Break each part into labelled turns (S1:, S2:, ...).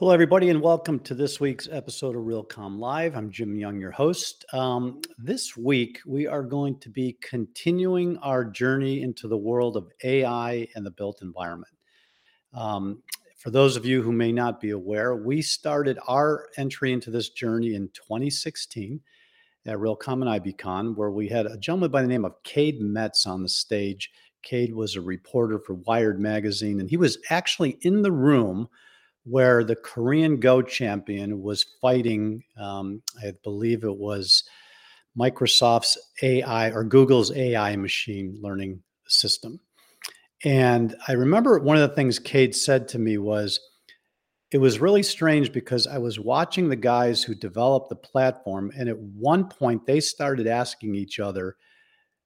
S1: Hello, everybody, and welcome to this week's episode of Realcomm Live. I'm Jim Young, your host. Um, this week, we are going to be continuing our journey into the world of AI and the built environment. Um, for those of you who may not be aware, we started our entry into this journey in 2016 at Realcomm and IBCon, where we had a gentleman by the name of Cade Metz on the stage. Cade was a reporter for Wired Magazine, and he was actually in the room where the Korean Go champion was fighting, um, I believe it was Microsoft's AI or Google's AI machine learning system. And I remember one of the things Cade said to me was, it was really strange because I was watching the guys who developed the platform, and at one point they started asking each other,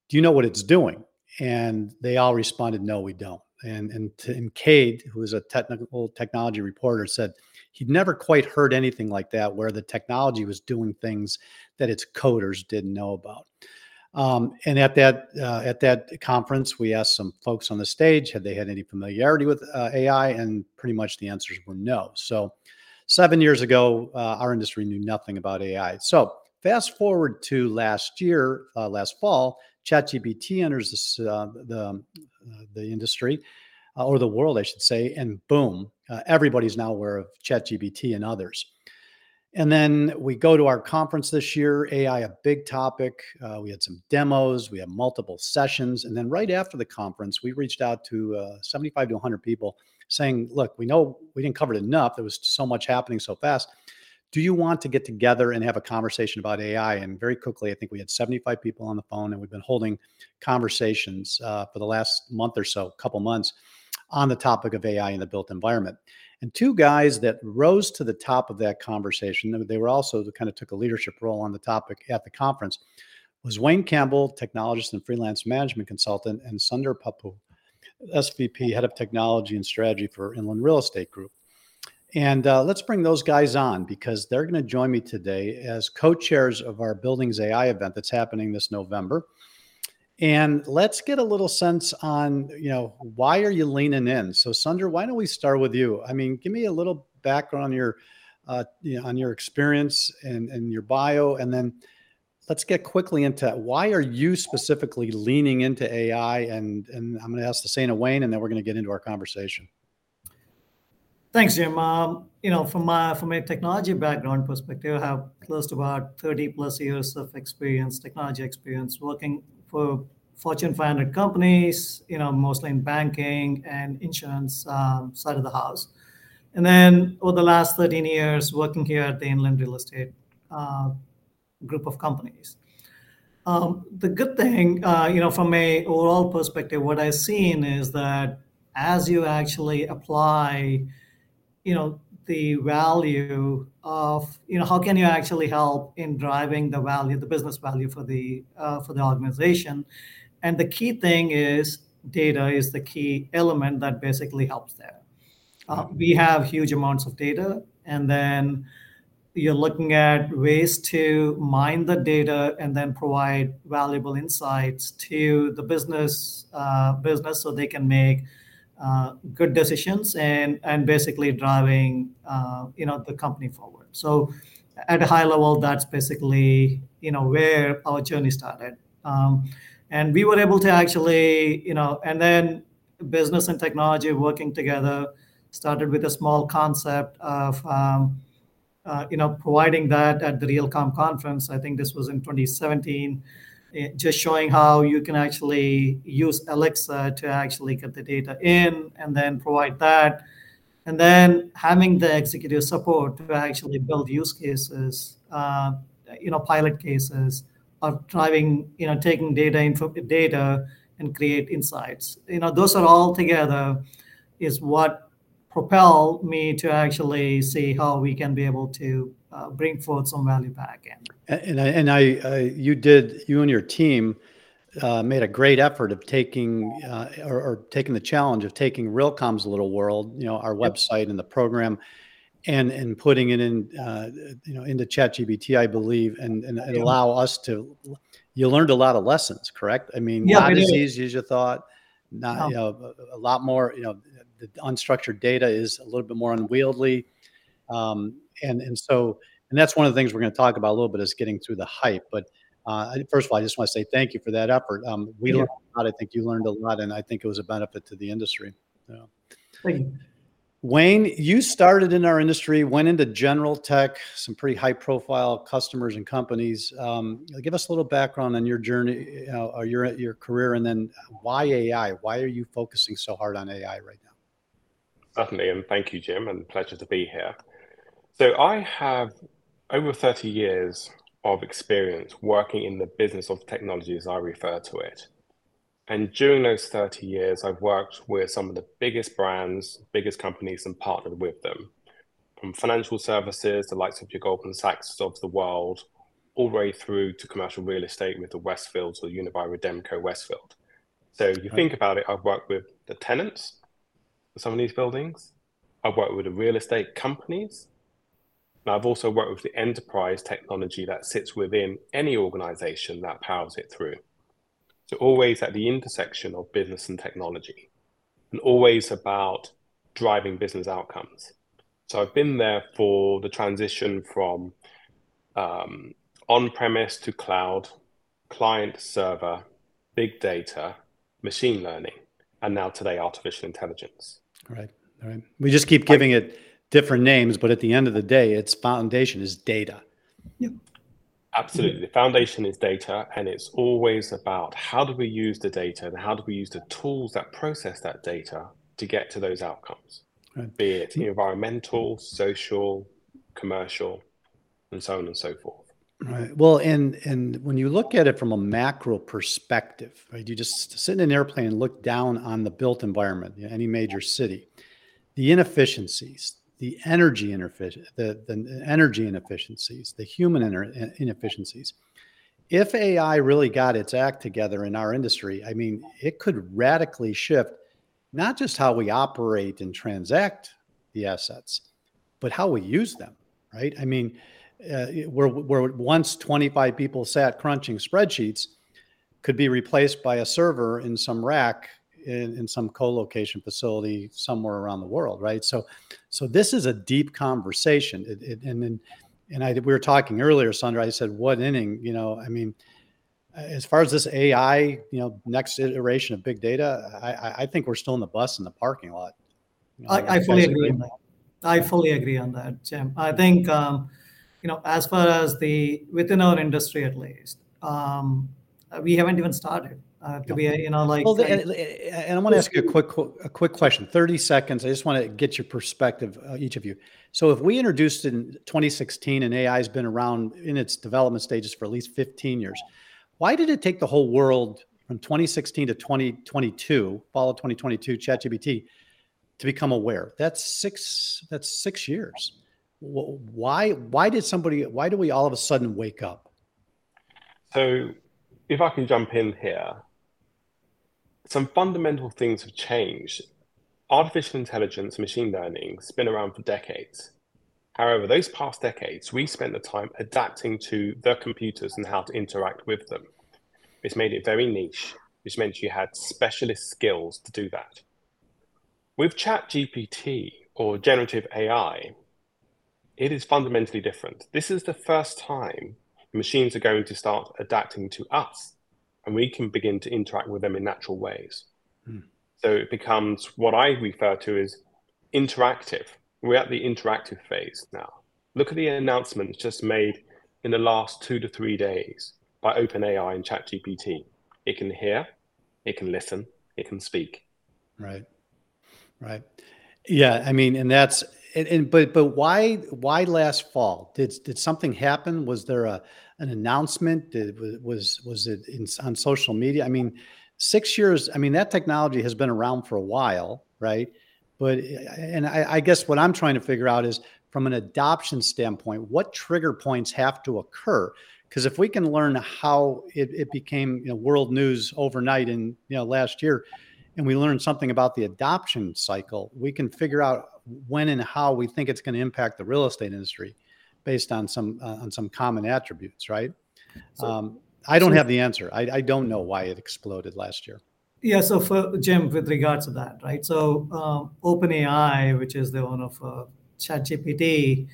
S1: Do you know what it's doing? And they all responded, No, we don't and and, and Cade, who is a technical technology reporter, said he'd never quite heard anything like that, where the technology was doing things that its coders didn't know about. Um, and at that uh, at that conference, we asked some folks on the stage had they had any familiarity with uh, AI, and pretty much the answers were no. So, seven years ago, uh, our industry knew nothing about AI. So, fast forward to last year, uh, last fall, ChatGPT enters this, uh, the uh, the industry uh, or the world, I should say, and boom, uh, everybody's now aware of ChatGPT and others. And then we go to our conference this year, AI, a big topic. Uh, we had some demos, we had multiple sessions. And then right after the conference, we reached out to uh, 75 to 100 people saying, look, we know we didn't cover it enough. There was so much happening so fast do you want to get together and have a conversation about AI? And very quickly, I think we had 75 people on the phone, and we've been holding conversations uh, for the last month or so, couple months, on the topic of AI in the built environment. And two guys that rose to the top of that conversation, they were also kind of took a leadership role on the topic at the conference, was Wayne Campbell, technologist and freelance management consultant, and Sunder Pappu, SVP, head of technology and strategy for Inland Real Estate Group. And uh, let's bring those guys on because they're going to join me today as co chairs of our Buildings AI event that's happening this November. And let's get a little sense on, you know, why are you leaning in? So, Sunder, why don't we start with you? I mean, give me a little background on your, uh, you know, on your experience and, and your bio, and then let's get quickly into why are you specifically leaning into AI? And and I'm going to ask the of Wayne, and then we're going to get into our conversation.
S2: Thanks, Jim. Um, you know, from my from a technology background perspective, I have close to about 30 plus years of experience, technology experience, working for Fortune 500 companies. You know, mostly in banking and insurance um, side of the house, and then over the last 13 years, working here at the Inland Real Estate uh, group of companies. Um, the good thing, uh, you know, from a overall perspective, what I've seen is that as you actually apply you know the value of you know how can you actually help in driving the value the business value for the uh, for the organization? And the key thing is data is the key element that basically helps there. Uh, we have huge amounts of data and then you're looking at ways to mine the data and then provide valuable insights to the business uh, business so they can make uh, good decisions and and basically driving uh, you know the company forward. So at a high level, that's basically you know where our journey started, um, and we were able to actually you know and then business and technology working together started with a small concept of um, uh, you know providing that at the Realcomm conference. I think this was in 2017 Eh, just showing how you can actually use Alexa to actually get the data in and then provide that. And then having the executive support to actually build use cases, uh, you know, pilot cases, or driving, you know, taking data info, data and create insights. You know, those are all together is what propel me to actually see how we can be able to uh, bring forth some value back in.
S1: And I, and I, uh, you did, you and your team uh, made a great effort of taking uh, or, or, taking the challenge of taking Realcomm's little world, you know, our website and the program, and and putting it in, uh, you know, into ChatGPT, I believe, and, and, and allow us to. You learned a lot of lessons, correct? I mean, yeah, not as easy as you thought. Not no. you know, a lot more. You know, the unstructured data is a little bit more unwieldy Um, and and so and that's one of the things we're going to talk about a little bit is getting through the hype. But uh, first of all, I just want to say thank you for that effort. Um, we yeah. learned a lot. I think you learned a lot, and I think it was a benefit to the industry.
S2: Yeah. Thank you.
S1: Wayne, you started in our industry, went into general tech, some pretty high profile customers and companies. Um, give us a little background on your journey, you know, or your, your career, and then why AI? Why are you focusing so hard on AI right now?
S3: Certainly, and thank you, Jim, and pleasure to be here. So, I have over 30 years of experience working in the business of technology, as I refer to it. And during those 30 years, I've worked with some of the biggest brands, biggest companies, and partnered with them. From financial services, the likes of your Goldman Sachs of the world, all the way through to commercial real estate with the Westfields or Unibail Rodamco Westfield. So you right. think about it, I've worked with the tenants for some of these buildings. I've worked with the real estate companies. I've also worked with the enterprise technology that sits within any organization that powers it through. So always at the intersection of business and technology, and always about driving business outcomes. So I've been there for the transition from um, on-premise to cloud, client server, big data, machine learning, and now today artificial intelligence.
S1: Right. All right. We just keep giving it different names, but at the end of the day, its foundation is data.
S3: Yep. Absolutely. The foundation is data, and it's always about how do we use the data and how do we use the tools that process that data to get to those outcomes, right. be it environmental, social, commercial, and so on and so forth.
S1: Right. Well, and and when you look at it from a macro perspective, right, you just sit in an airplane and look down on the built environment, any major city, the inefficiencies, the energy inefficiency, the, the energy inefficiencies, the human inefficiencies. If AI really got its act together in our industry, I mean, it could radically shift not just how we operate and transact the assets, but how we use them, right? I mean, uh, where, where once 25 people sat crunching spreadsheets could be replaced by a server in some rack in, in some co-location facility somewhere around the world, right? So, so this is a deep conversation. It, it, and then, and I we were talking earlier, Sunder. I said, "What inning?" You know, I mean, as far as this AI, you know, next iteration of big data, I, I think we're still in the bus in the parking lot.
S2: You know, I, I fully agree on that. I fully agree on that, Jim. I think, um, you know, as far as the within our industry at least, um, we haven't even started uh, to be, you know, like. Well,
S1: and, and I want to ask you a quick, a quick question. Thirty seconds. I just want to get your perspective, uh, each of you. So, if we introduced in 2016, and AI has been around in its development stages for at least 15 years, why did it take the whole world from 2016 to 2022, follow 2022, ChatGPT, to become aware? That's six. That's six years. Why? Why did somebody? Why do we all of a sudden wake up?
S3: So, if I can jump in here, some fundamental things have changed. Artificial intelligence, machine learning, has been around for decades. However, those past decades, we spent the time adapting to the computers and how to interact with them. It's made it very niche, which meant you had specialist skills to do that. With ChatGPT or generative AI, it is fundamentally different. This is the first time machines are going to start adapting to us and we can begin to interact with them in natural ways. Hmm. So it becomes what I refer to as interactive. We're at the interactive phase now. Look at the announcements just made in the last two to three days by OpenAI and ChatGPT. It can hear, it can listen, it can speak.
S1: Right. Right. Yeah, I mean, and that's and, and, but but why why last fall? Did did something happen? Was there a an announcement? Did, was was it in, on social media? I mean, six years. I mean, that technology has been around for a while, right? But eh, and I, I guess what I'm trying to figure out is from an adoption standpoint, what trigger points have to occur? Because if we can learn how it, it became you know, world news overnight in you know last year, and we learn something about the adoption cycle, we can figure out when and how we think it's going to impact the real estate industry based on some uh, on some common attributes, right? So, um, I don't so, have the answer. I, I, don't know why it exploded last year.
S2: Yeah. So for Jim, with regards to that, right? So um, OpenAI, which is the one of uh, ChatGPT,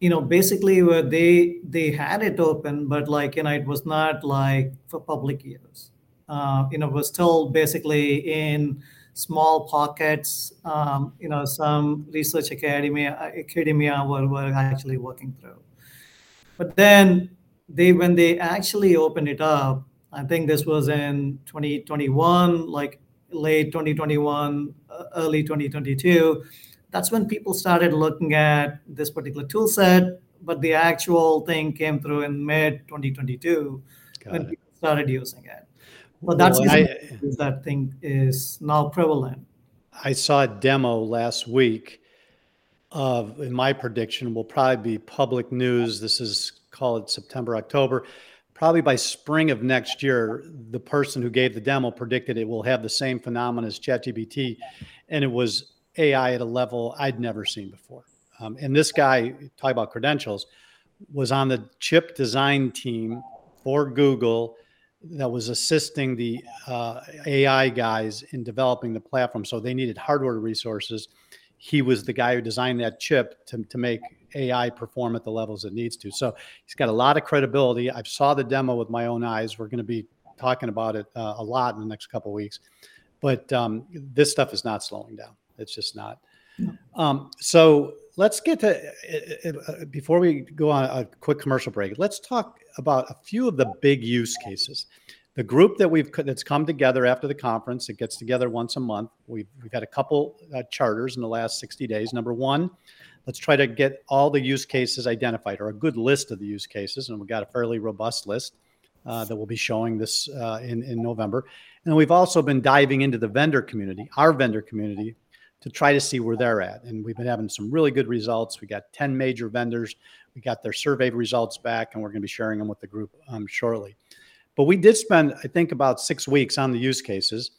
S2: you know, basically where they they had it open, but like you know, it was not like for public use. Uh, you know, was still basically in small pockets. Um, you know, some research academia academia were, were actually working through. But then they when they actually opened it up, I think this was in 2021, like late 2021, uh, early 2022. That's when people started looking at this particular tool set, but the actual thing came through in mid 2022 Got when it. people started using it. But that's well, I, that thing is now prevalent.
S1: I saw a demo last week of, in my prediction, will probably be public news. This is call it September, October. Probably by spring of next year, the person who gave the demo predicted it will have the same phenomenon as ChatGPT, and it was AI at a level I'd never seen before. Um, and this guy, talk about credentials, was on the chip design team for Google that was assisting the uh, AI guys in developing the platform. So they needed hardware resources. He was the guy who designed that chip to, to make AI perform at the levels it needs to. So he's got a lot of credibility. I saw the demo with my own eyes. We're going to be talking about it uh, a lot in the next couple weeks. But um, this stuff is not slowing down. It's just not. Um, so let's get to uh, uh, uh, before we go on a quick commercial break. Let's talk about a few of the big use cases. The group that we've that's come together after the conference, it gets together once a month. We've we've had a couple uh, charters in the last 60 days. Number one, let's try to get all the use cases identified or a good list of the use cases, and we've got a fairly robust list. Uh, that we'll be showing this uh, in, in November. And we've also been diving into the vendor community, our vendor community, to try to see where they're at. And we've been having some really good results. We got 10 major vendors. We got their survey results back, and we're going to be sharing them with the group um, shortly. But we did spend, I think, about six weeks on the use cases.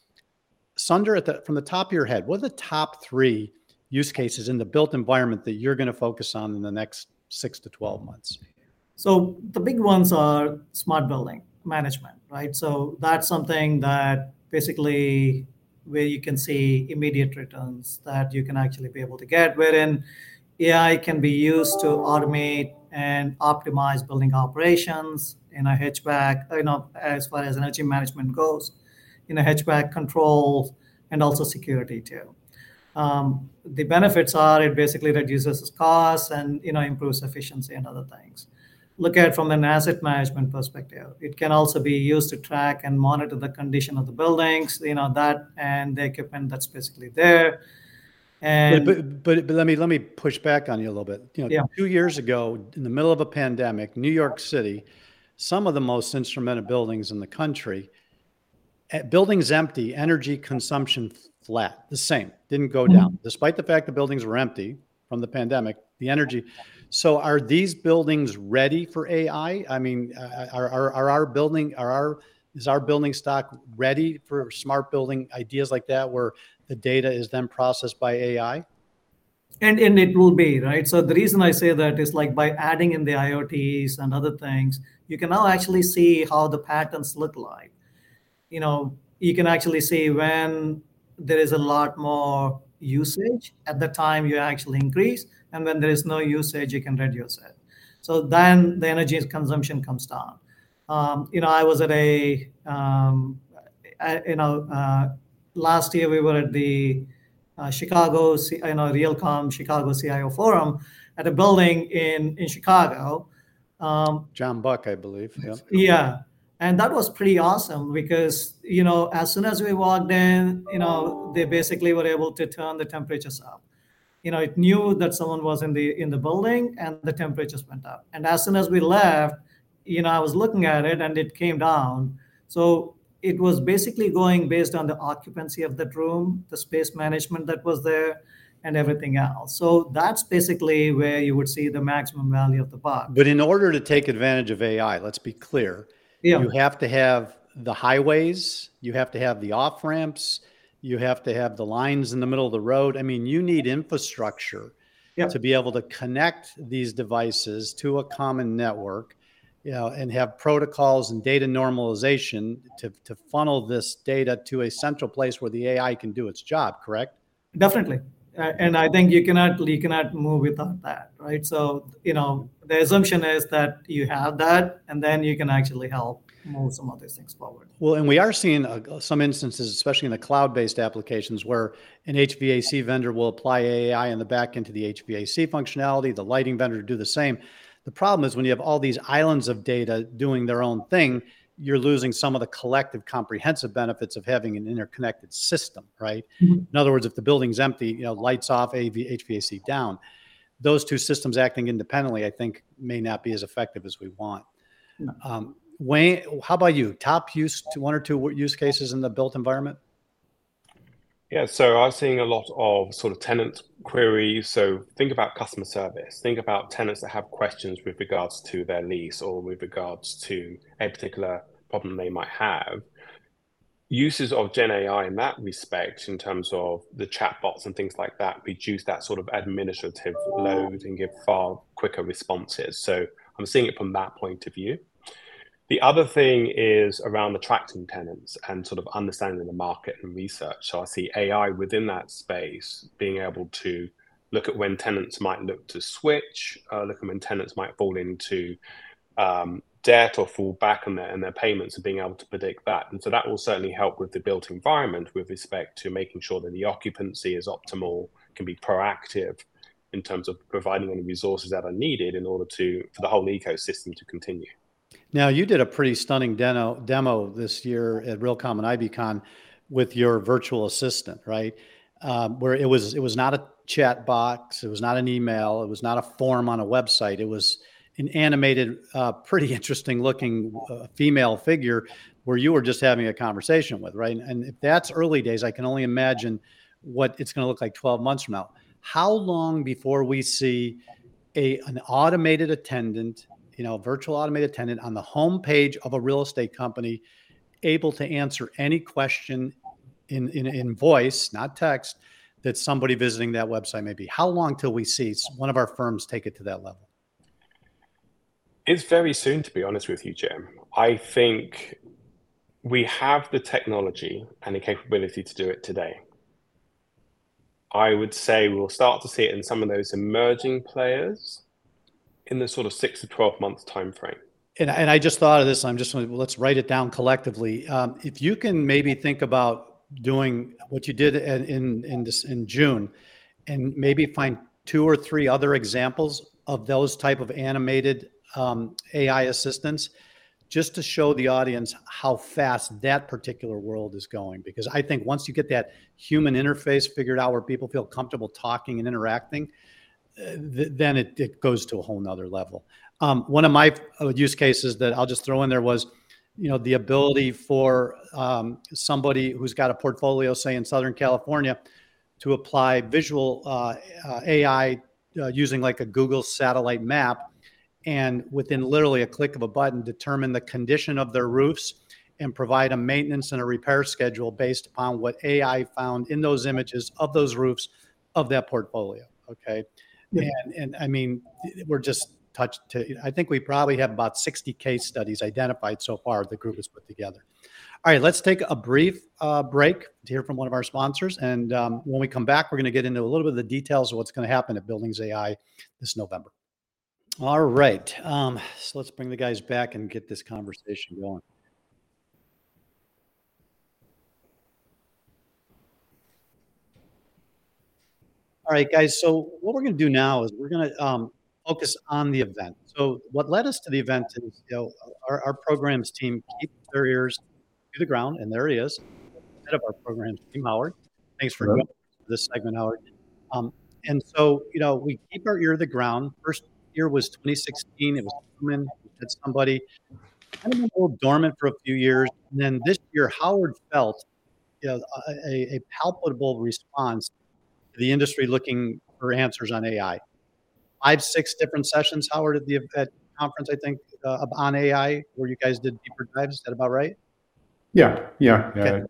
S1: Sunder, the, from the top of your head, what are the top three use cases in the built environment that you're going to focus on in the next six to 12 months?
S2: So the big ones are smart building management, right? So that's something that basically where you can see immediate returns that you can actually be able to get, wherein AI can be used to automate and optimize building operations in a HVAC, you know, as far as energy management goes, in a HVAC controls and also security too. Um, the benefits are it basically reduces costs and you know improves efficiency and other things look at from an asset management perspective. It can also be used to track and monitor the condition of the buildings, you know, that and the equipment that's basically there.
S1: And but, but, but let me let me push back on you a little bit. You know, yeah. two years ago, in the middle of a pandemic, New York City, some of the most instrumented buildings in the country, eh, buildings empty, energy consumption flat, the same, didn't go mm-hmm. down, despite the fact the buildings were empty from the pandemic. The energy so are these buildings ready for AI? I mean, uh, are, are, are our building, are our, is our building stock ready for smart building ideas like that where the data is then processed by AI?
S2: And, and it will be, right? So the reason I say that is like by adding in the IoTs and other things, you can now actually see how the patterns look like. You know, you can actually see when there is a lot more usage at the time you actually increase and when there is no usage, you can reduce it. So then the energy consumption comes down. Um, you know, I was at a, um, I, you know, uh, last year we were at the uh, Chicago, you know, Realcomm Chicago CIO Forum at a building in in Chicago.
S1: Um, John Buck, I believe.
S2: Yeah. Yeah, and that was pretty awesome because you know, as soon as we walked in, you know, they basically were able to turn the temperatures up you know it knew that someone was in the in the building and the temperatures went up. And as soon as we left you know i was looking at it and it came down. So it was basically going based on the occupancy of that room the space management that was there and everything else. So that's basically where you would see the maximum value of the buck
S1: but in order to take advantage of ai let's be clear yeah. you have to have the highways you have to have the off ramps you have to have the lines in the middle of the road. I mean, you need infrastructure yep. to be able to connect these devices to a common network, you know, and have protocols and data normalization to, to funnel this data to a central place where the AI can do its job, correct?
S2: Definitely. and I think you cannot you cannot move without that, right? So you know the assumption is that you have that, and then you can actually help move some of these things forward.
S1: Well, and we are seeing uh, some instances, especially in the cloud-based applications, where an HVAC vendor will apply AI in the back into the HVAC functionality, the lighting vendor to do the same. The problem is when you have all these islands of data doing their own thing, you're losing some of the collective comprehensive benefits of having an interconnected system, right? Mm-hmm. In other words, if the building's empty, you know, lights off, AV, HVAC down, those two systems acting independently, I think, may not be as effective as we want. Um, Wayne, how about you? Top use one or two use cases in the built environment?
S3: Yeah, so I'm seeing a lot of sort of tenant queries. So think about customer service. Think about tenants that have questions with regards to their lease or with regards to a particular problem they might have. Uses of Gen AI in that respect, in terms of the chatbots and things like that, reduce that sort of administrative load and give far quicker responses. So I'm seeing it from that point of view. The other thing is around attracting tenants and sort of understanding the market and research. So I see AI within that space being able to look at when tenants might look to switch, uh, look at when tenants might fall into um, debt or fall back on their, on their payments and being able to predict that. And so that will certainly help with the built environment with respect to making sure that the occupancy is optimal, can be proactive in terms of providing any resources that are needed in order to for the whole ecosystem to continue.
S1: Now, you did a pretty stunning demo, demo this year at Realcomm and IBCon with your virtual assistant, right? Um, where it was it was not a chat box, it was not an email, it was not a form on a website. It was an animated, uh, pretty interesting looking uh, female figure where you were just having a conversation with, right? And if that's early days, I can only imagine what it's going to look like 12 months from now. How long before we see a an automated attendant you know, virtual automated attendant on the home page of a real estate company, able to answer any question in, in, in voice, not text, that somebody visiting that website may be. How long till we see one of our firms take it to that level?
S3: It's very soon, to be honest with you, Jim. I think we have the technology and the capability to do it today. I would say we'll start to see it in some of those emerging players in the sort of six to 12 months time frame.
S1: And, and I just thought of this. I'm just going to let's write it down collectively. Um, if you can maybe think about doing what you did in, in, in, this, in June and maybe find two or three other examples of those type of animated um, AI assistants just to show the audience how fast that particular world is going. Because I think once you get that human interface figured out where people feel comfortable talking and interacting, th- then it, it goes to a whole nother level. Um, one of my uh, use cases that I'll just throw in there was, you know, the ability for um, somebody who's got a portfolio, say in Southern California, to apply visual uh, uh, AI uh, using like a Google satellite map, and within literally a click of a button, determine the condition of their roofs and provide a maintenance and a repair schedule based upon what AI found in those images of those roofs of that portfolio. Okay. Yeah. And, and I mean, we're just touched to, I think we probably have about 60 case studies identified so far the group has put together. All right, let's take a brief uh, break to hear from one of our sponsors. And um, when we come back, we're going to get into a little bit of the details of what's going to happen at Buildings AI this November. All right, um, so let's bring the guys back and get this conversation going. All right, guys. So what we're going to do now is we're going to um, focus on the event. So what led us to the event is, you know, our, our programs team keep their ears to the ground, and there he is, head of our programs team, Howard. Thanks for this segment, Howard. Um, and so, you know, we keep our ear to the ground. First year was 2016. It was human. We had somebody kind of a little dormant for a few years. And then this year, Howard felt you know, a, a palpable response the industry looking for answers on AI. Five, six different sessions, Howard, at the at conference, I think, uh, on AI, where you guys did deeper dives. Is that about right?
S4: Yeah, yeah, yeah. Okay.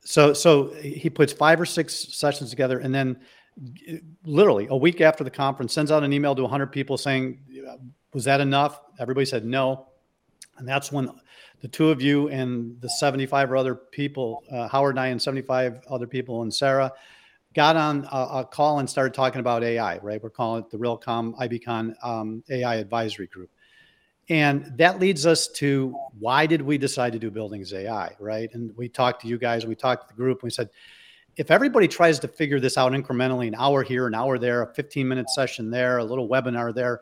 S1: So, so he puts five or six sessions together, and then literally a week after the conference, sends out an email to 100 people saying, "Was that enough?" Everybody said no, and that's when the two of you and the 75 or other people, uh, Howard and I, and 75 other people, and Sarah got on a, a, call and started talking about AI, right? We're calling it the Realcomm IBCon um, AI Advisory Group. And that leads us to why did we decide to do Buildings AI, right? And we talked to you guys, we talked to the group, and we said, if everybody tries to figure this out incrementally, an hour here, an hour there, a 15 minute session there, a little webinar there,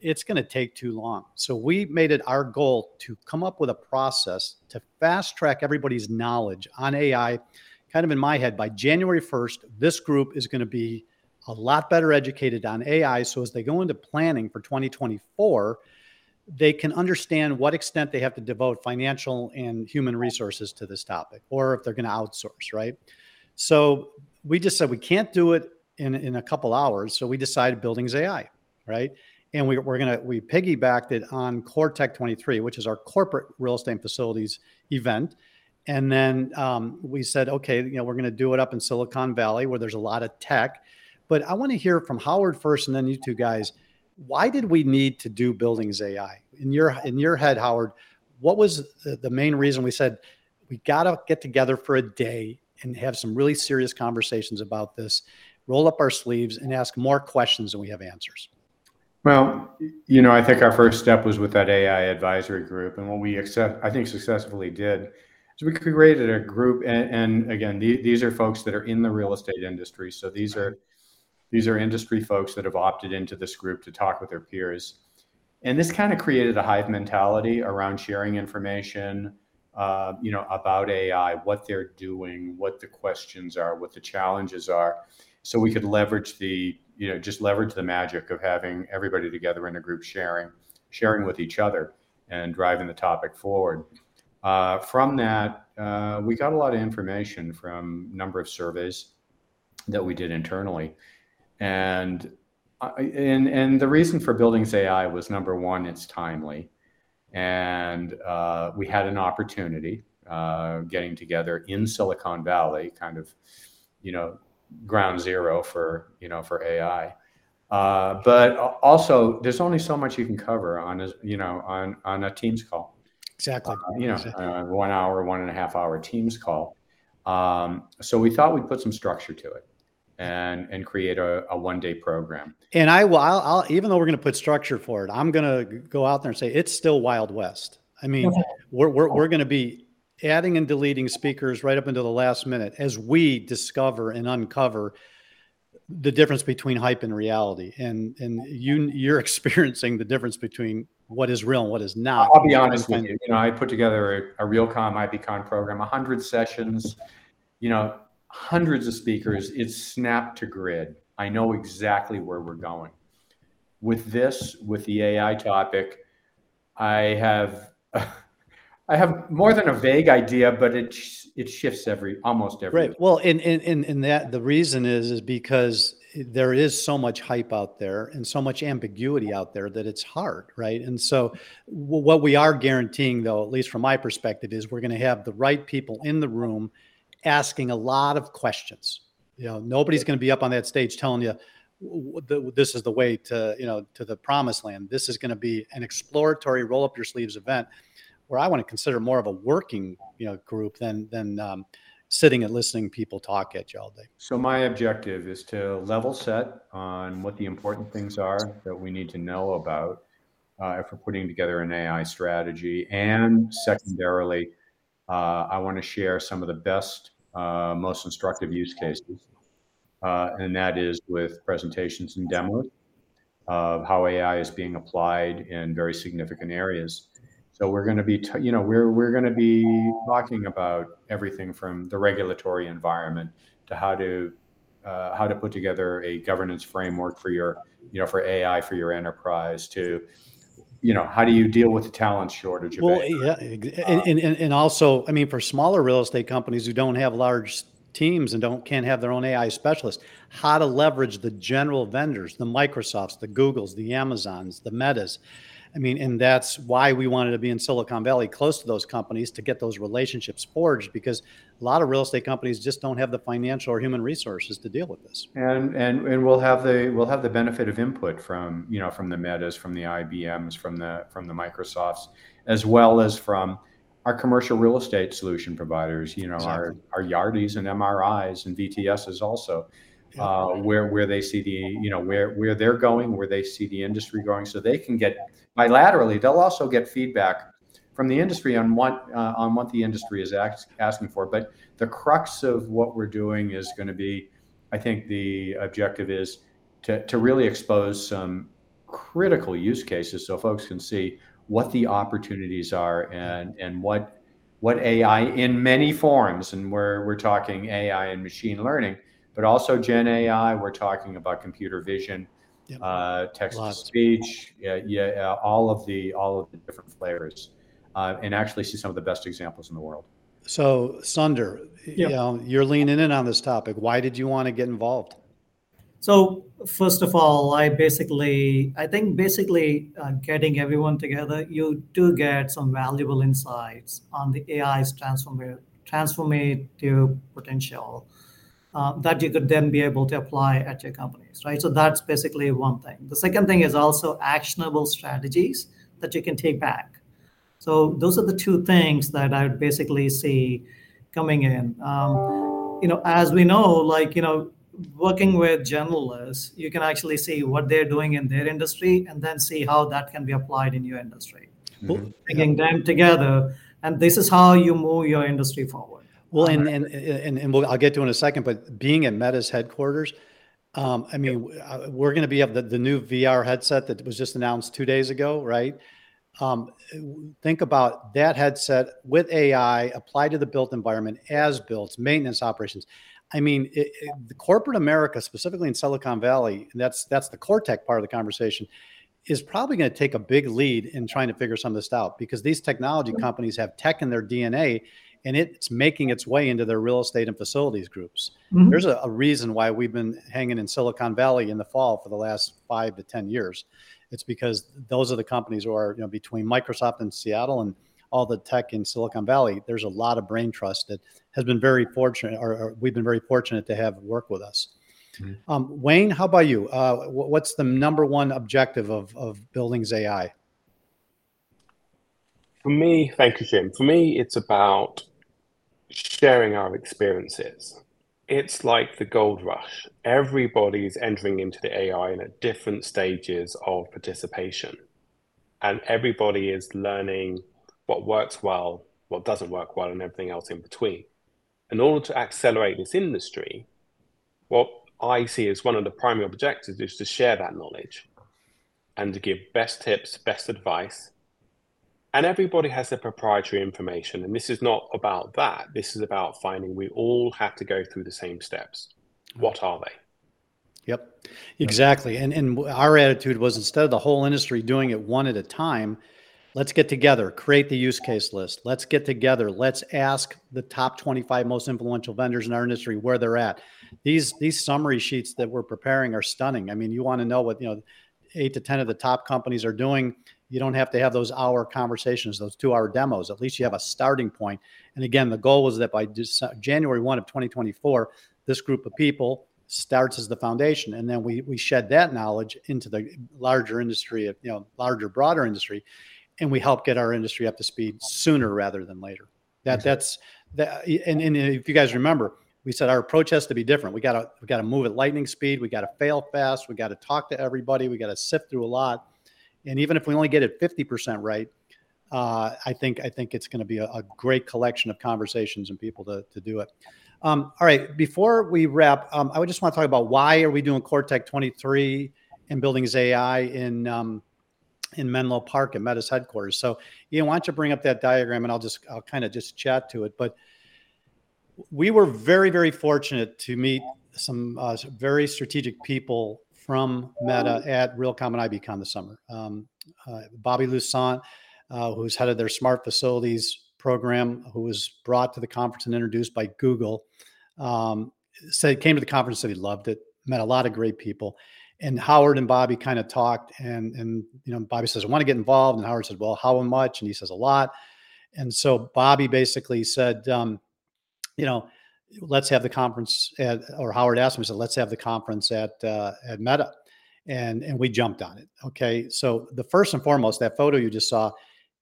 S1: it's going to take too long. So we made it our goal to come up with a process to fast track everybody's knowledge on AI. Kind of in my head, by January 1st, this group is going to be a lot better educated on AI. So as they go into planning for 2024, they can understand what extent they have to devote financial and human resources to this topic, or if they're going to outsource, right? So we just said we can't do it in, in a couple hours. So we decided Buildings AI, right? and we, we're gonna we piggybacked it on Core Tech 23, which is our corporate real estate facilities event. And then um, we said, okay, you know, we're going to do it up in Silicon Valley where there's a lot of tech. But I want to hear from Howard first, and then you two guys. Why did we need to do Buildings AI in your in your head, Howard? What was the, the main reason we said we got to get together for a day and have some really serious conversations about this, roll up our sleeves, and ask more questions than we have answers?
S4: Well, you know, I think our first step was with that AI advisory group, and what we accept, I think, successfully did is we created a group, and, and again, the, these are folks that are in the real estate industry. So these are these are industry folks that have opted into this group to talk with their peers, and this kind of created a hive mentality around sharing information, uh, you know, about AI, what they're doing, what the questions are, what the challenges are, so we could leverage the you know just leverage the magic of having everybody together in a group sharing sharing with each other and driving the topic forward uh, from that uh, we got a lot of information from a number of surveys that we did internally and and and the reason for buildings ai was number one it's timely and uh, we had an opportunity uh, getting together in silicon valley kind of you know ground zero for you know for AI. Uh, but also, there's only so much you can cover on a you know on on a Teams call.
S1: Exactly.
S4: Uh, you know,
S1: exactly.
S4: Uh, one hour, one and a half hour Teams call. Um, so we thought we'd put some structure to it and and create a, a one day program.
S1: And I will, I'll, I'll, even though we're going to put structure for it, I'm going to go out there and say it's still Wild West. I mean, okay. we're we're, we're going to be adding and deleting speakers right up until the last minute as we discover and uncover the difference between hype and reality and and you you're experiencing the difference between what is real and what is not.
S4: I'll be honest with you. you know i put together a, a realcomm ibcon program 100 sessions you know hundreds of speakers. It's snapped to grid. I know exactly where we're going. With this with the ai topic i have I have more than a vague idea, but it it shifts every almost every.
S1: Right. Well, and and and that the reason is is because there is so much hype out there and so much ambiguity out there that it's hard, right? And so, what we are guaranteeing, though, at least from my perspective, is we're going to have the right people in the room asking a lot of questions. You know, nobody's going to be up on that stage telling you this is the way to you know to the promised land. This is going to be an exploratory, roll up your sleeves event where I want to consider more of a working you know group than than um, sitting and listening people talk at you all day.
S4: So my objective is to level set on what the important things are that we need to know about uh, if we're putting together an AI strategy, and secondarily, uh, I want to share some of the best, uh, most instructive use cases, uh, and that is with presentations and demos of how AI is being applied in very significant areas. So we're going to be, t- you know, we're we're going to be talking about everything from the regulatory environment to how to uh, how to put together a governance framework for your, you know, for AI for your enterprise to, you know, how do you deal with the talent shortage?
S1: well, yeah, and, and and also, I mean, for smaller real estate companies who don't have large teams and don't can't have their own AI specialists, how to leverage the general vendors, the Microsofts, the Googles, the Amazons, the Metas I mean, and that's why we wanted to be in Silicon Valley, close to those companies, to get those relationships forged. Because a lot of real estate companies just don't have the financial or human resources to deal with this.
S4: And and and we'll have the we'll have the benefit of input from you know from the Metas, from the IBMs, from the from the Microsofts, as well as from our commercial real estate solution providers, you know,
S1: Exactly.
S4: our, our Yardis and MRIs and VTSs also, uh, where, where they see the, you know, where, where they're going, where they see the industry going. So they can get bilaterally, they'll also get feedback from the industry on what, uh, on what the industry is ask, asking for. But the crux of what we're doing is going to be, I think the objective is to, to really expose some critical use cases so folks can see what the opportunities are and and what what AI in many forms and we're we're talking AI and machine learning but also Gen AI we're talking about computer vision
S1: Yep.
S4: uh, text to speech yeah, yeah all of the all of the different flavors uh, and actually see some of the best examples in the world
S1: So, Sunder,
S2: Yeah.
S1: you know, you're leaning in on this topic. Why did you want to get involved?
S2: So first of all, I basically, I think basically uh, getting everyone together, you do get some valuable insights on the AI's transformative, transformative potential uh, that you could then be able to apply at your companies, right? So that's basically one thing. The second thing is also actionable strategies that you can take back. So those are the two things that I would basically see coming in. Um, you know, as we know, like you know, working with generalists, you can actually see what they're doing in their industry and then see how that can be applied in your industry.
S1: Well,
S2: Bringing them together, and this is how you move your industry forward.
S1: Well, and and and, and we'll, I'll get to it in a second, but being at Meta's headquarters, um, I mean, uh, we're going to be up the, the new VR headset that was just announced two days ago, right? Um, think about that headset with AI applied to the built environment as built, maintenance operations. I mean, it, it, the corporate America, specifically in Silicon Valley, and that's that's the core tech part of the conversation, is probably going to take a big lead in trying to figure some of this out because these technology companies have tech in their DNA and it's making its way into their real estate and facilities groups.
S2: Mhm.
S1: There's a, a reason why we've been hanging in Silicon Valley in the fall for the last five to 10 years. It's because those are the companies who are, you know, between Microsoft and Seattle and all the tech in Silicon Valley, there's a lot of brain trust that has been very fortunate, or, or we've been very fortunate to have work with us.
S4: Mhm.
S1: Um, Wayne, how about you? Uh, wh- what's the number one objective of, of Buildings AI?
S3: For me, thank you, Jim. For me, it's about sharing our experiences. It's like the gold rush. Everybody's entering into the AI at different stages of participation. And everybody is learning what works well, what doesn't work well, and everything else in between. In order to accelerate this industry, what I see as one of the primary objectives is to share that knowledge and to give best tips, best advice, and everybody has their proprietary information. And this is not about that. This is about finding we all have to go through the same steps. What are they?
S1: Yep, exactly. And and our attitude was instead of the whole industry doing it one at a time, let's get together, create the use case list. Let's get together. Let's ask the top 25 most influential vendors in our industry where they're at. These these summary sheets that we're preparing are stunning. I mean, you want to know what, you know, 8 to 10 of the top companies are doing. You don't have to have those hour conversations, those 2-hour demos. At least you have a starting point. And again, the goal was that by January 1 of 2024, this group of people starts as the foundation. And then we we shed that knowledge into the larger industry you know larger broader industry. And we help get our industry up to speed sooner rather than later. That that's that and, and if you guys remember we said our approach has to be different. We got to we got to move at lightning speed. We got to fail fast. We got to talk to everybody. We got to sift through a lot and even if we only get it 50% right uh, I think I think it's going to be a, a great collection of conversations and people to, to do it. Um, all right, before we wrap, um, I would just want to talk about why are we doing Cortec 23 and Buildings AI in um, in Menlo Park at Meta's headquarters. So, Ian, why don't you bring up that diagram and I'll just I'll kind of just chat to it. But we were very very fortunate to meet some uh, very strategic people from Meta at Realcomm and IBCon this summer. Um, uh, Bobby Lusant, uh, who's head of their smart facilities program, who was brought to the conference and introduced by Google, um, said came to the conference said he loved it, met a lot of great people, and Howard and Bobby kind of talked, and and you know Bobby says I want to get involved, and Howard says well how much, and he says a lot, and so Bobby basically said, um, you know. Let's have the conference at, or Howard asked me, said, let's have the conference at uh, at Meta, and and we jumped on it. Okay, so the first and foremost, that photo you just saw,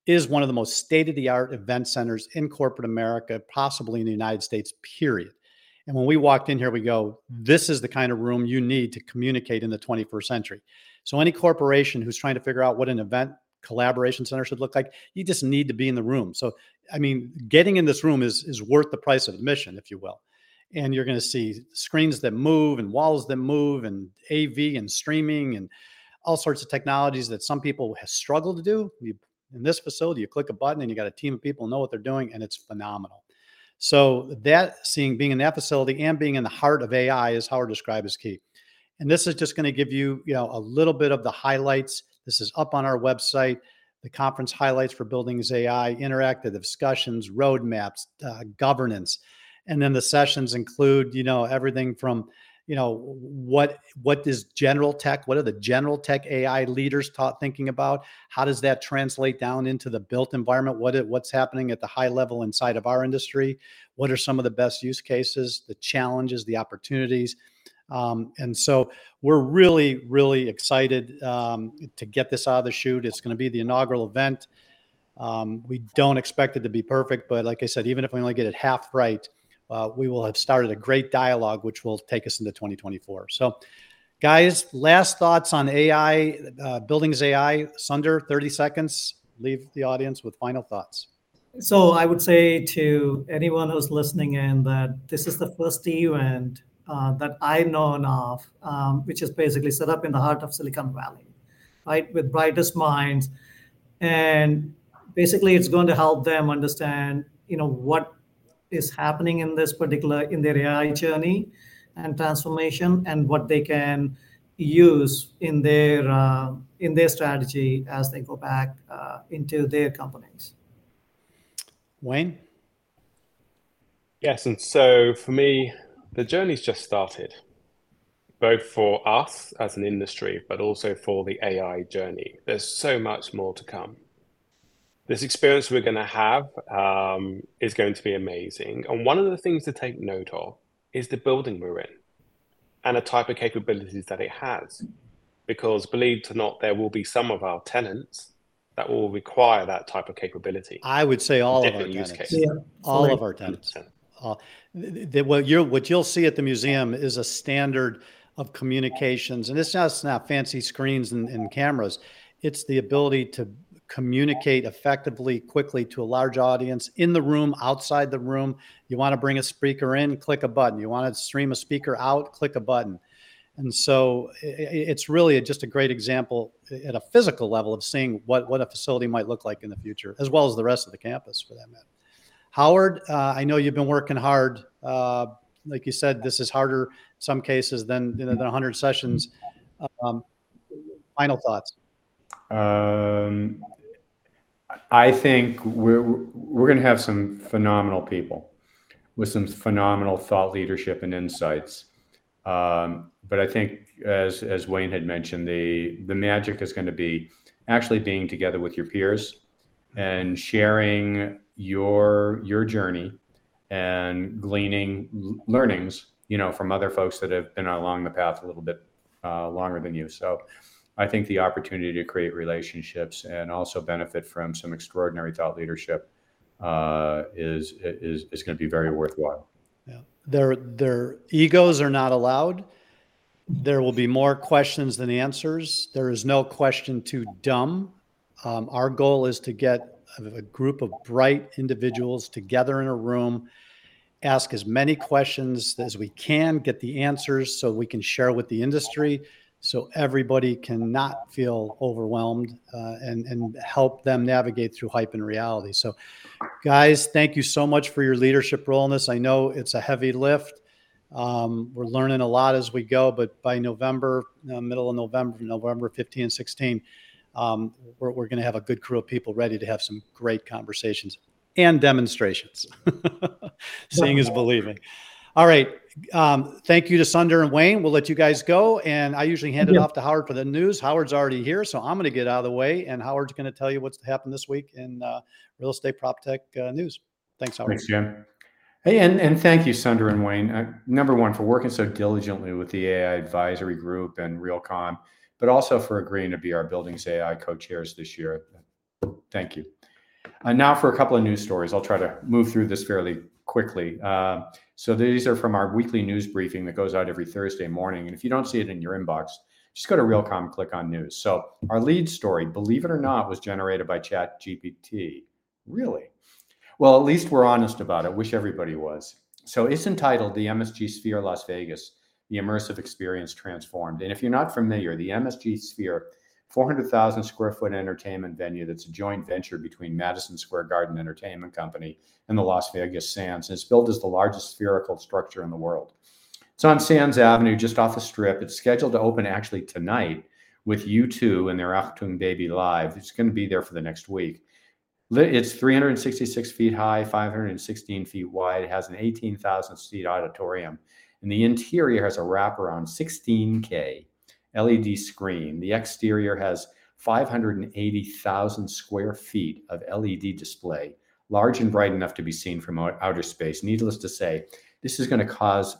S1: is one of the most state of the art event centers in corporate America, possibly in the United States, period. And when we walked in here, we go, this is the kind of room you need to communicate in the 21st century. So, any corporation who's trying to figure out what an event collaboration center should look like, you just need to be in the room. So, I mean, getting in this room is, is worth the price of admission, if you will. And you're going to see screens that move and walls that move and AV and streaming and all sorts of technologies that some people have struggled to do. You, in this facility, you click a button and you got a team of people know what they're doing, and it's phenomenal. So that seeing being in that facility and being in the heart of AI, as Howard described, is key. And this is just going to give you, you know, a little bit of the highlights. This is up on our website. The conference highlights for Buildings AI, interactive discussions, roadmaps, uh, governance, and then the sessions include, you know, everything from you know what what is general tech what are the general tech ai leaders taught thinking about? How does that translate down into the built environment? What it, what's happening at the high level inside of our industry? What are some of the best use cases the challenges the opportunities um, and so we're really really excited um, to get this out of the chute it's going to be the inaugural event um, we don't expect it to be perfect but like i said even if we only get it half right uh, we will have started a great dialogue, which will take us into 2024. So, guys, last thoughts on AI, uh, buildings AI. Sunder, 30 seconds. Leave the audience with final thoughts.
S2: So, I would say to anyone who's listening in that this is the first event that I know of, um, which is basically set up in the heart of Silicon Valley, right, with brightest minds, and basically it's going to help them understand, you know, what is happening in this particular in their AI journey and transformation, and what they can use in their uh, in their strategy as they go back uh, into their companies.
S1: Wayne.
S3: Yes, and so for me, the journey's just started, both for us as an industry, but also for the AI journey. There's so much more to come this experience we're going to have um, is going to be amazing. And one of the things to take note of is the building we're in and the type of capabilities that it has. Because believe it or not, there will be some of our tenants that will require that type of capability.
S1: I would say all of our tenants. Yeah, all of our tenants. Uh, the, what, you what you'll see at the museum is a standard of communications, and it's not fancy screens and, and cameras. It's the ability to communicate effectively, quickly to a large audience in the room, outside the room. You want to bring a speaker in, click a button. You want to stream a speaker out, click a button. And so it's really just a great example at a physical level of seeing what, what a facility might look like in the future, as well as the rest of the campus for that matter. Howard, uh, I know you've been working hard. Uh, like you said, this is harder in some cases than, than 100 sessions. Um, final thoughts. Um,
S4: I think we're we're going to have some phenomenal people with some phenomenal thought leadership and insights. Um, but I think, as as Wayne had mentioned, the the magic is going to be actually being together with your peers and sharing your your journey and gleaning learnings, you know, from other folks that have been along the path a little bit uh, longer than you. So I think the opportunity to create relationships and also benefit from some extraordinary thought leadership uh, is is is going to be very worthwhile.
S1: Yeah, their their egos are not allowed. There will be more questions than answers. There is no question too dumb. Um, our goal is to get a, a group of bright individuals together in a room, ask as many questions as we can, get the answers so we can share with the industry so everybody can not feel overwhelmed uh, and, and help them navigate through hype and reality. So, guys, thank you so much for your leadership role in this. I know it's a heavy lift. Um, we're learning a lot as we go, but by November, uh, middle of November, November 15 and 16, um, we're, we're going to have a good crew of people ready to have some great conversations and demonstrations. Seeing is believing. All right. Um, thank you to Sunder and Wayne. We'll let you guys go. And I usually hand it off to Howard for the news. Howard's already here, so I'm going to get out of the way. And Howard's going to tell you what's happened this week in uh, real estate prop tech uh, news. Thanks, Howard.
S4: Thanks, Jim. Hey, and, and thank you, Sunder and Wayne. Uh, number one, for working so diligently with the AI advisory group and Realcomm, but also for agreeing to be our Buildings AI co chairs this year. Thank you. Uh, now for a couple of news stories. I'll try to move through this fairly quickly. Uh, so these are from our weekly news briefing that goes out every Thursday morning. And if you don't see it in your inbox, just go to Realcomm, click on news. So our lead story, believe it or not, was generated by Chat GPT. Really? Well, at least we're honest about it. Wish everybody was. So it's entitled The MSG Sphere Las Vegas, the immersive experience transformed. And if you're not familiar, the MSG Sphere 400,000 square foot entertainment venue that's a joint venture between Madison Square Garden Entertainment Company and the Las Vegas Sands. And it's built as the largest spherical structure in the world. It's on Sands Avenue, just off the strip. It's scheduled to open actually tonight with U2 and their Achtung Baby Live. It's going to be there for the next week. It's 366 feet high, 516 feet wide. It has an 18,000 seat auditorium. And the interior has a wraparound 16K LED screen. The exterior has 580,000 square feet of LED display, large and bright enough to be seen from outer space. Needless to say, this is going to cause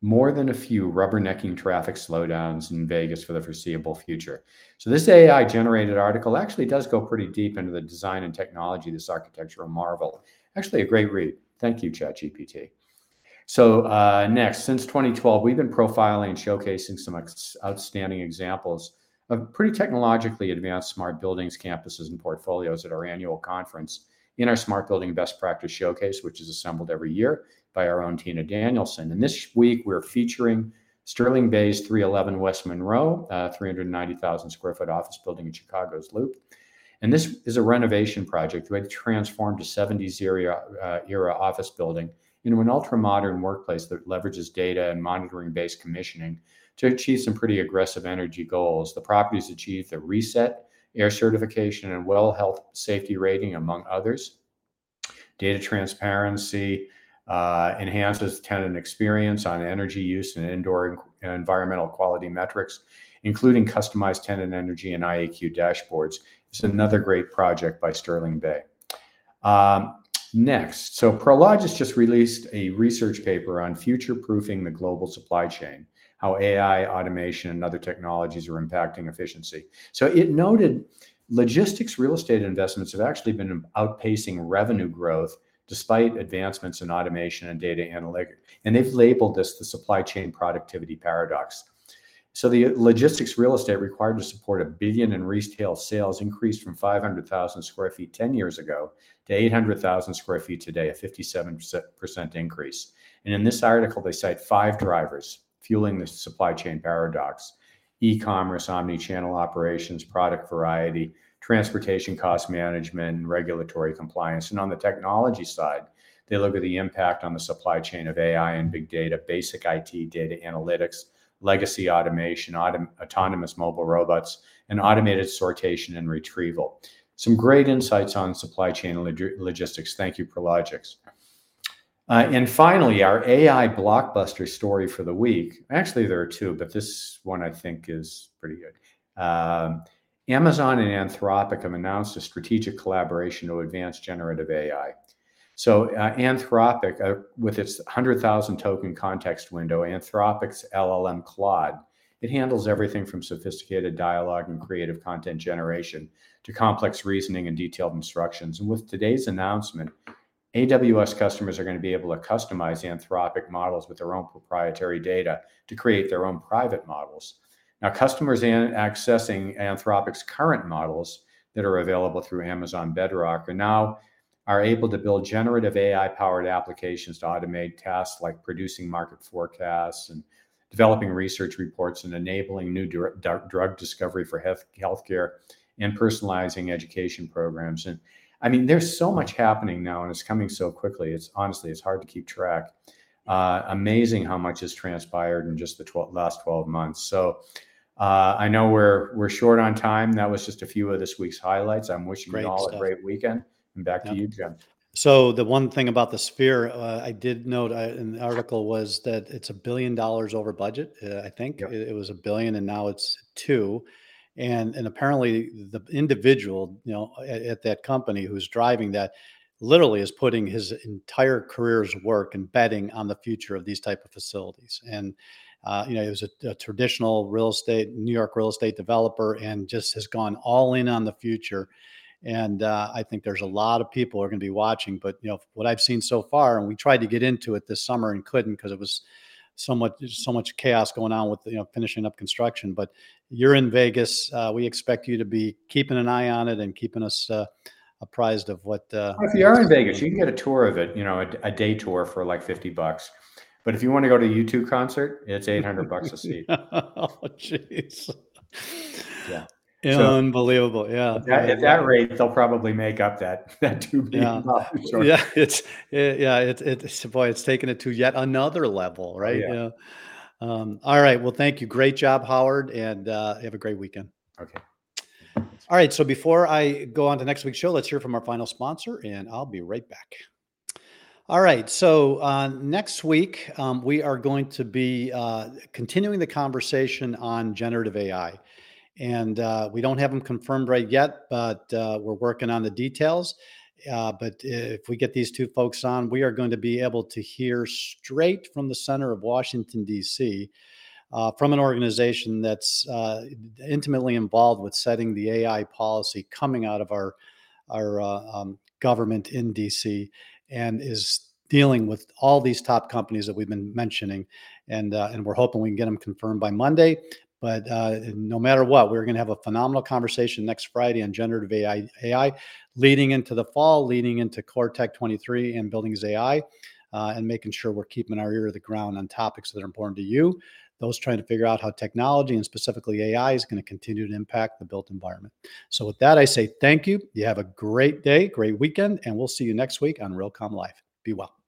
S4: more than a few rubbernecking traffic slowdowns in Vegas for the foreseeable future. So, this AI generated article actually does go pretty deep into the design and technology of this architectural marvel. Actually, a great read. Thank you, ChatGPT. So uh, next, since 2012, we've been profiling and showcasing some ex- outstanding examples of pretty technologically advanced smart buildings, campuses, and portfolios at our annual conference in our Smart Building Best Practice Showcase, which is assembled every year by our own Tina Danielson. And this week, we're featuring Sterling Bay's 311 West Monroe, uh, 390,000 square foot office building in Chicago's Loop. And this is a renovation project that transformed a 70s era, uh, era office building into an ultra modern workplace that leverages data and monitoring based commissioning to achieve some pretty aggressive energy goals. The properties achieved the reset, air certification, and well health safety rating, among others. Data transparency uh, enhances tenant experience on energy use and indoor environmental quality metrics, including customized tenant energy and IAQ dashboards. It's another great project by Sterling Bay. Um, Next, so Prologis just released a research paper on future proofing the global supply chain, how AI, automation, and other technologies are impacting efficiency. So it noted logistics real estate investments have actually been outpacing revenue growth despite advancements in automation and data analytics. And they've labeled this the supply chain productivity paradox. So the logistics real estate required to support a billion in retail sales increased from 500,000 square feet 10 years ago to 800,000 square feet today, a 57% increase. And in this article, they cite five drivers fueling the supply chain paradox e-commerce, omni-channel operations, product variety, transportation cost management, and regulatory compliance. And on the technology side, they look at the impact on the supply chain of AI and big data, basic IT data analytics, legacy automation, autom- autonomous mobile robots, and automated sortation and retrieval. Some great insights on supply chain log- logistics. Thank you, Prologis. Uh, and finally, our AI blockbuster story for the week. Actually, there are two, but this one I think is pretty good. Um, Amazon and Anthropic have announced a strategic collaboration to advance generative AI. So uh, Anthropic, uh, with its 100,000 token context window, Anthropic's LLM Claude, it handles everything from sophisticated dialogue and creative content generation to complex reasoning and detailed instructions. And with today's announcement, AWS customers are going to be able to customize Anthropic models with their own proprietary data to create their own private models. Now, customers accessing Anthropic's current models that are available through Amazon Bedrock are now are able to build generative AI powered applications to automate tasks like producing market forecasts and developing research reports and enabling new dr- drug discovery for health healthcare and personalizing education programs. And I mean, there's so much happening now, and it's coming so quickly. It's honestly, it's hard to keep track. Uh, amazing how much has transpired in just the 12, last 12 months. So uh, I know we're we're short on time. That was just a few of this week's highlights. I'm wishing great you all stuff. a great weekend. And back yep. to you, Jim.
S1: So the one thing about the sphere, uh, I did note uh, in the article was that it's a billion dollars over budget. Uh, I think yep. it, it, was a billion, and now it's two. And and apparently the individual, you know, at, at, that company who's driving that, literally is putting his entire career's work and betting on the future of these type of facilities. And uh, you know, he was a, a traditional real estate, New York real estate developer, and just has gone all in on the future and uh, I think there's a lot of people are going to be watching. But you know what I've seen so far, and we tried to get into it this summer and couldn't because it was so much so much chaos going on with you know finishing up construction. But you're in Vegas. Uh, we expect you to be keeping an eye on it and keeping us uh, apprised of what. Uh,
S4: if you are in Vegas, you can get a tour of it. You know, a, a day tour for like fifty bucks. But if you want to go to a U2 concert, it's 800 bucks a seat.
S1: oh, jeez.
S4: Yeah.
S1: So, Unbelievable. Yeah.
S4: At that, at that, rate, they'll probably make up that that two billion
S1: yeah. Yeah. It's it, yeah. It's it's boy. It's taken it to yet another level, right?
S4: Oh, yeah.
S1: yeah. Um, all right. Well, thank you. Great job, Howard, and uh, have a great weekend.
S4: Okay.
S1: All right. So before I go on to next week's show, let's hear from our final sponsor, and I'll be right back. All right. So uh, next week, um, we are going to be uh, continuing the conversation on generative AI and uh, we don't have them confirmed right yet, but uh, we're working on the details. Uh, but if we get these two folks on, we are going to be able to hear straight from the center of Washington, D.C., uh, from an organization that's uh, intimately involved with setting the AI policy coming out of our, our uh, um, government in D.C. and is dealing with all these top companies that we've been mentioning. And, and we're hoping we can get them confirmed by Monday. But uh, no matter what, we're going to have a phenomenal conversation next Friday on generative AI, AI leading into the fall, leading into Core Tech 23 and Buildings AI, uh, and making sure we're keeping our ear to the ground on topics that are important to you. Those trying to figure out how technology and specifically AI is going to continue to impact the built environment. So, with that, I say thank you. You have a great day, great weekend, and we'll see you next week on Realcomm Live. Be well.